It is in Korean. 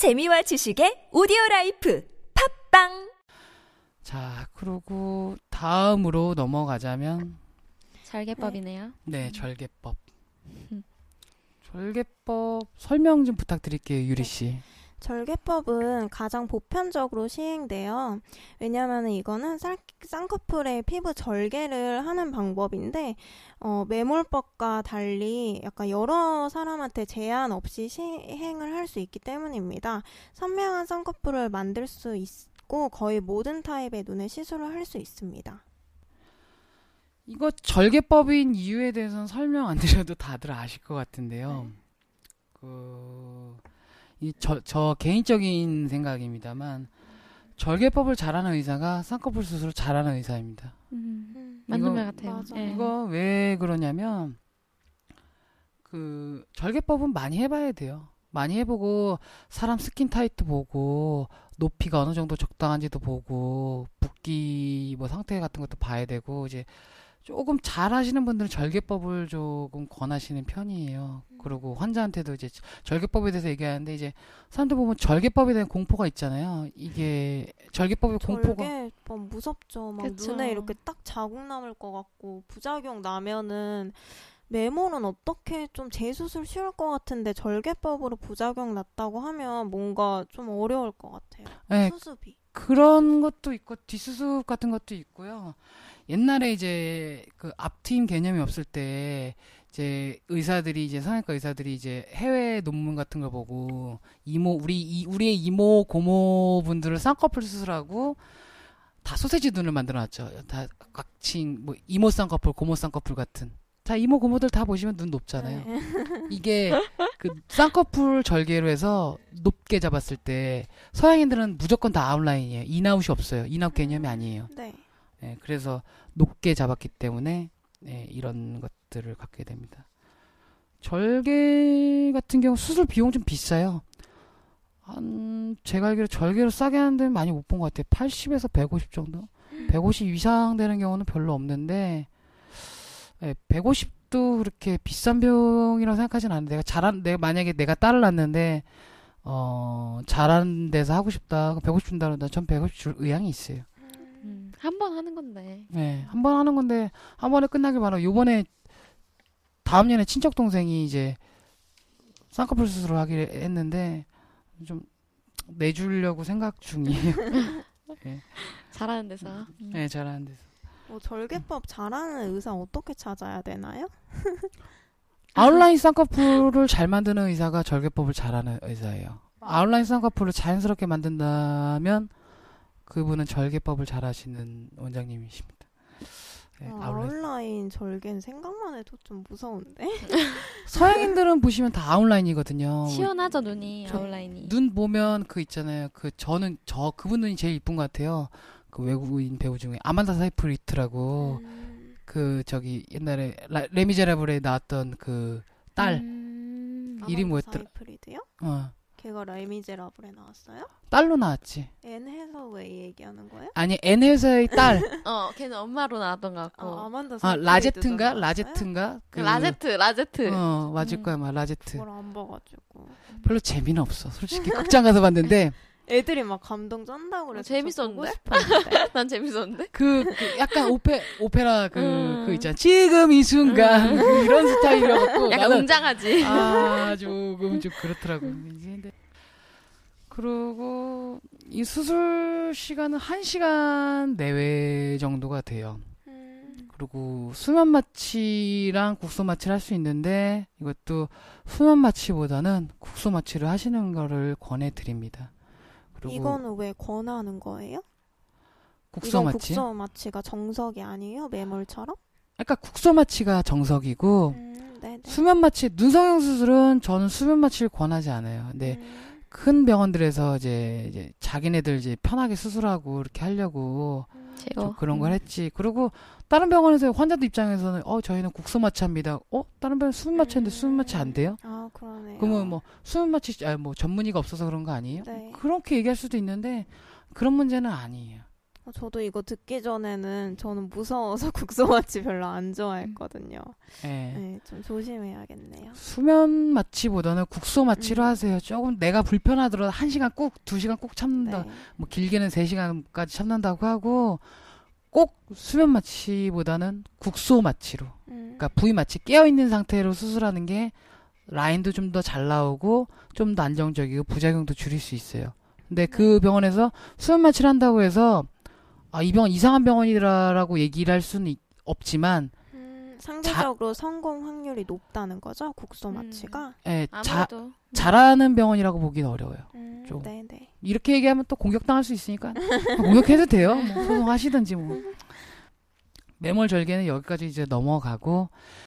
재미와 지식의 오디오 라이프 팟빵 자, 그리고 다음으로 넘어가자면 절개법이네요. 네, 절개법. 절개법 설명 좀 부탁드릴게요, 유리 씨. 절개법은 가장 보편적으로 시행돼요. 왜냐하면 이거는 쌀, 쌍꺼풀의 피부 절개를 하는 방법인데 어, 매몰법과 달리 약간 여러 사람한테 제한 없이 시행을 할 수 있기 때문입니다. 선명한 쌍꺼풀을 만들 수 있고 거의 모든 타입의 눈의 시술을 할 수 있습니다. 이거 절개법인 이유에 대해서는 설명 안 드려도 다들 아실 것 같은데요. 그, 이, 저, 저 개인적인 생각입니다만, 절개법을 잘하는 의사가 쌍꺼풀 수술을 잘하는 의사입니다. 음, 맞는 이거- 말 같아요. 맞아. 예. 이거 왜 그러냐면, 그, 절개법은 많이 해봐야 돼요. 많이 해보고, 사람 skin type도 보고, 높이가 어느 정도 적당한지도 보고, 붓기 뭐 상태 같은 것도 봐야 되고, 이제 조금 잘 하시는 분들은 절개법을 조금 권하시는 편이에요. 그리고 환자한테도 이제 절개법에 대해서 얘기하는데, 이제 사람들 보면 절개법에 대한 공포가 있잖아요. 이게 절개법의 공포가. 절개법 무섭죠. 막 그쵸. 눈에 이렇게 딱 자국 남을 것 같고 부작용 나면은 매몰은 어떻게 좀 재수술 쉬울 것 같은데 절개법으로 부작용 났다고 하면 뭔가 좀 어려울 것 같아요. 네, 수습이. 그런 것도 있고 뒷수습 같은 것도 있고요. 옛날에 이제 그 앞트임 개념이 없을 때 이제 의사들이 이제 성형외과 의사들이 이제 해외 논문 같은 걸 보고 이모 우리 이, 우리의 이모 고모 분들을 쌍꺼풀 수술하고 다 소세지 눈을 만들어놨죠. 다 각종 뭐 이모 쌍꺼풀 고모 쌍꺼풀 같은. 자 이모 고모들 다 보시면 눈 높잖아요. 네. 이게 그 쌍꺼풀 절개로 해서 높게 잡았을 때 서양인들은 무조건 다 아웃라인이에요. 인아웃이 없어요. in-out 개념이 아니에요. 네. 예, 그래서 높게 잡았기 때문에 예, 이런 것들을 갖게 됩니다. 절개 같은 경우 수술 비용 좀 비싸요. 한 제가 알기로 절개로 싸게 하는 데는 많이 못 본 것 같아요. 80에서 150 정도. 150 이상 되는 경우는 별로 없는데 예, 150도 그렇게 비싼 비용이라고 생각하진 않는데 내가 잘한 내가 만약에 내가 딸을 낳는데 어 잘하는 데서 하고 싶다. 150 준다 그러면 전 150 줄 의향이 있어요. 음, 한번 하는 건데. 네, 한 번 하는 건데 한 번에 끝나길 바라. 요번에 다음 년에 친척 동생이 이제 쌍꺼풀 수술을 하기로 했는데 좀 내주려고 생각 중이에요. 잘하는 데서. 음. 네, 잘하는 데서. 뭐 절개법 잘하는 의사 어떻게 찾아야 되나요? 아웃라인 쌍꺼풀을 잘 만드는 의사가 절개법을 잘하는 의사예요. 아웃라인 쌍꺼풀을 자연스럽게 만든다면 그분은 절개법을 잘하시는 원장님이십니다. 네, 아, 아웃라인. 아웃라인 절개는 생각만 해도 좀 무서운데. 서양인들은 보시면 다 아웃라인이거든요. 시원하죠 눈이 저- 아웃라인이. 눈 보면 그 있잖아요. 그 저는 저 그분 눈이 제일 이쁜 것 같아요. 그 외국인 배우 중에 아만다 사이프리드라고 음, 그 저기 옛날에 라, 레미제라블에 나왔던 그 딸. 음. 아마도 뭐였더라? 사이프리드요? 어. 걔가 레미제라블에 나왔어요? 딸로 나왔지. 앤 해서웨이 얘기하는 거예요? 아니 앤 해서웨이 딸. 어, 걔는 엄마로 나왔던 것 같고. 아, 아만다 아 라제트인가? 라제트인가? 그- 라제트, 라제트. 어 맞을 음. 거야, 막 라제트. 그걸 안 봐가지고 별로 재미는 없어. 솔직히 극장 가서 봤는데 애들이 막 감동 쩐다고 그래서 저 재밌었는데? 난 재밌었는데. 그, 그 약간 오페 오페라 그그 음. 있잖아. 지금 이 순간 그 이런 스타일이어갖고 약간 나는 웅장하지. 아, 조금 좀 그렇더라고. 근데 그리고 이 수술 시간은 1시간 내외 정도가 돼요. 음, 그리고 수면 마취랑 국소 마취를 할 수 있는데 이것도 수면 마취보다는 국소 마취를 하시는 거를 권해 드립니다. 이거는 왜 권하는 거예요? 국소 이건 마취. 국소 마취가 정석이 아니에요? 매몰처럼? 그러니까 국소 마취가 정석이고 음, 네네. 수면 마취 눈성형 수술은 저는 수면 마취를 권하지 않아요. 근데 음, 큰 병원들에서 이제, 이제 자기네들 이제 편하게 수술하고 이렇게 하려고 좀 그런 걸 음. 했지. 그리고 다른 병원에서 환자들 입장에서는 어 저희는 국소 마취합니다. 어 다른 병원 수면 마취하는데 수면 마취 안 돼요? 아 그러네요. 그러면 뭐 수면 마취 아뭐 전문의가 없어서 그런 거 아니에요? 네. 그렇게 얘기할 수도 있는데 그런 문제는 아니에요. 어, 저도 이거 듣기 전에는 저는 무서워서 국소마취 별로 안 좋아했거든요. 예. 네, 좀 조심해야겠네요. 수면 마취보다는 국소 마취로 음. 하세요. 조금 내가 불편하더라도 한 시간 꼭, 두 시간 꼭 참는다. 네. 뭐 길게는 세 시간까지 참는다고 하고 꼭 수면 마취보다는 국소 마취로. 음, 그러니까 부위 마취 깨어 있는 상태로 수술하는 게 라인도 좀 더 잘 나오고 좀 더 안정적이고 부작용도 줄일 수 있어요. 근데 그 병원에서 수면 마취를 한다고 해서 아, 이 병원 이상한 병원이라고 얘기를 할 수는 있- 없지만 음, 상대적으로 성공 확률이 높다는 거죠? 국소 마취가? 예, 자, 아무래도 잘하는 병원이라고 보기는 어려워요. 음, 좀. 네네. 이렇게 얘기하면 또 공격당할 수 있으니까 공격해도 돼요. 뭐 소송하시든지 뭐. 매몰 절개는 여기까지 이제 넘어가고